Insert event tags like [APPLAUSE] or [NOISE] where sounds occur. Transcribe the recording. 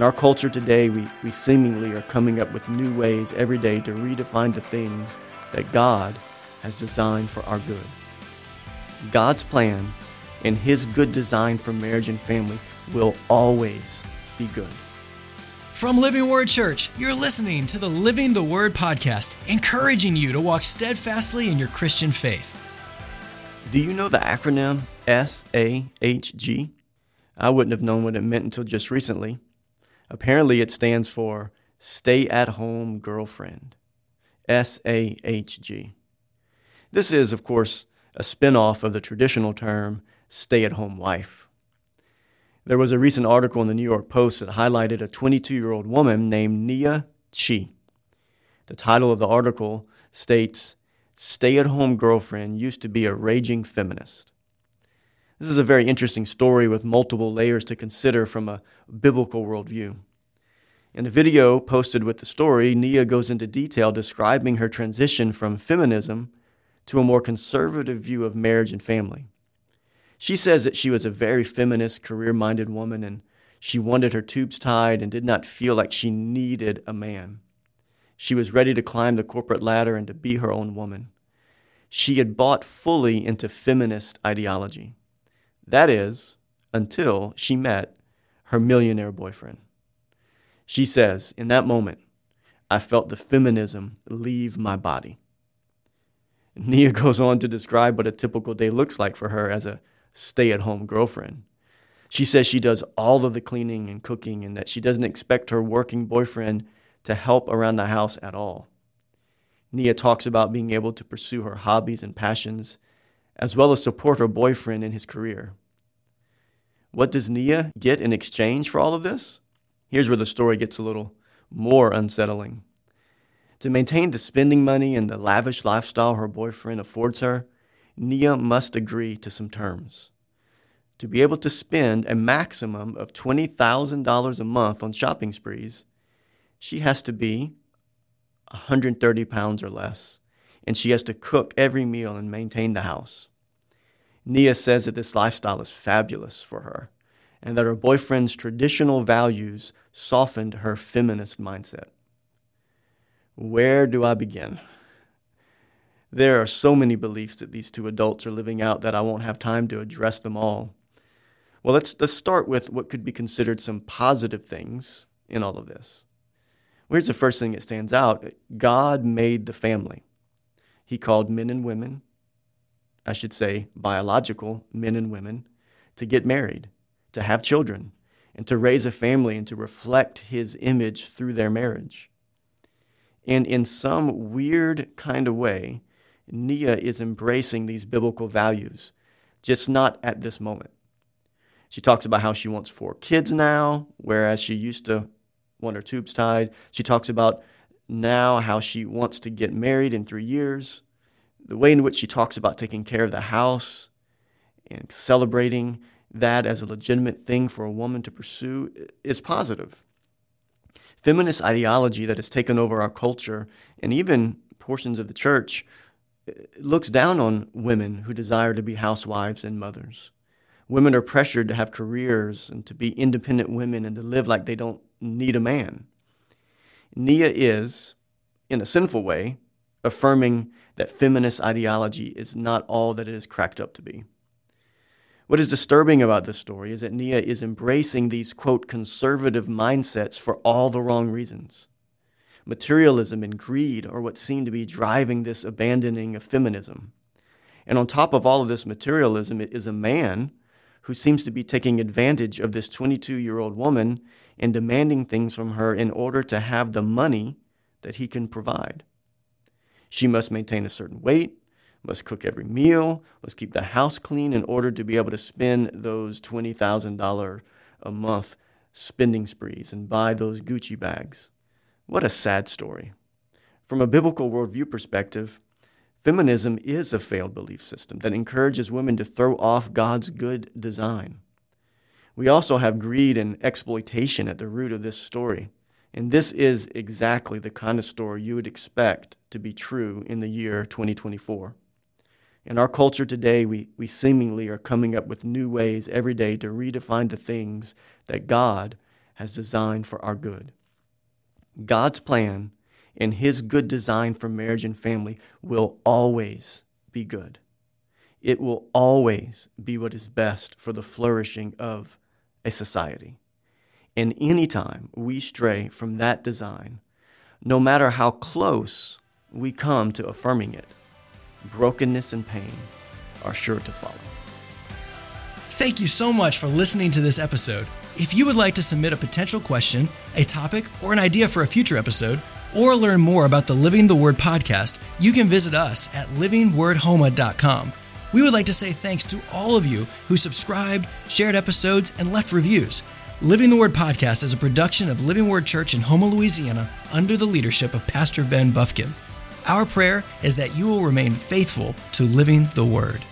In our culture today, we, we seemingly are coming up with new ways every day to redefine the things that God has designed for our good. God's plan and His good design for marriage and family will always be good. From Living Word Church, you're listening to the Living the Word podcast, encouraging you to walk steadfastly in your Christian faith. Do you know the acronym SAHG? I wouldn't have known what it meant until just recently. Apparently, it stands for Stay at Home Girlfriend. SAHG. This is, of course, a spin-off of the traditional term stay at home wife. There was a recent article in the New York Post that highlighted a 22 year old woman named Nia Chi. The title of the article states Stay at home girlfriend used to be a raging feminist. This is a very interesting story with multiple layers to consider from a biblical worldview. In a video posted with the story, Nia goes into detail describing her transition from feminism to a more conservative view of marriage and family. She says that she was a very feminist, career minded woman and she wanted her tubes tied and did not feel like she needed a man. She was ready to climb the corporate ladder and to be her own woman. She had bought fully into feminist ideology. That is, until she met her millionaire boyfriend. She says, In that moment, I felt the feminism leave my body. Nia [LAUGHS] goes on to describe what a typical day looks like for her as a stay at home girlfriend. She says she does all of the cleaning and cooking and that she doesn't expect her working boyfriend to help around the house at all. Nia talks about being able to pursue her hobbies and passions, as well as support her boyfriend in his career. What does Nia get in exchange for all of this? Here's where the story gets a little more unsettling. To maintain the spending money and the lavish lifestyle her boyfriend affords her, Nia must agree to some terms. To be able to spend a maximum of $20,000 a month on shopping sprees, she has to be 130 pounds or less, and she has to cook every meal and maintain the house. Nia says that this lifestyle is fabulous for her, and that her boyfriend's traditional values softened her feminist mindset. Where do I begin? There are so many beliefs that these two adults are living out that I won't have time to address them all. Well, let's, let's start with what could be considered some positive things in all of this. Well, here's the first thing that stands out God made the family. He called men and women, I should say biological men and women, to get married, to have children, and to raise a family and to reflect His image through their marriage. And in some weird kind of way, Nia is embracing these biblical values, just not at this moment. She talks about how she wants four kids now, whereas she used to want her tubes tied. She talks about now how she wants to get married in three years. The way in which she talks about taking care of the house and celebrating that as a legitimate thing for a woman to pursue is positive. Feminist ideology that has taken over our culture and even portions of the church looks down on women who desire to be housewives and mothers. Women are pressured to have careers and to be independent women and to live like they don't need a man. Nia is, in a sinful way, affirming that feminist ideology is not all that it is cracked up to be. What is disturbing about this story is that Nia is embracing these, quote, conservative mindsets for all the wrong reasons. Materialism and greed are what seem to be driving this abandoning of feminism. And on top of all of this materialism is a man who seems to be taking advantage of this 22 year old woman and demanding things from her in order to have the money that he can provide. She must maintain a certain weight, must cook every meal, must keep the house clean in order to be able to spend those $20,000 a month spending sprees and buy those Gucci bags. What a sad story. From a biblical worldview perspective, feminism is a failed belief system that encourages women to throw off God's good design. We also have greed and exploitation at the root of this story. And this is exactly the kind of story you would expect to be true in the year 2024. In our culture today, we, we seemingly are coming up with new ways every day to redefine the things that God has designed for our good. God's plan and His good design for marriage and family will always be good. It will always be what is best for the flourishing of a society. And anytime we stray from that design, no matter how close we come to affirming it, brokenness and pain are sure to follow. Thank you so much for listening to this episode. If you would like to submit a potential question, a topic, or an idea for a future episode, or learn more about the Living the Word podcast, you can visit us at livingwordhoma.com. We would like to say thanks to all of you who subscribed, shared episodes, and left reviews. Living the Word podcast is a production of Living Word Church in Houma, Louisiana, under the leadership of Pastor Ben Buffkin. Our prayer is that you will remain faithful to living the Word.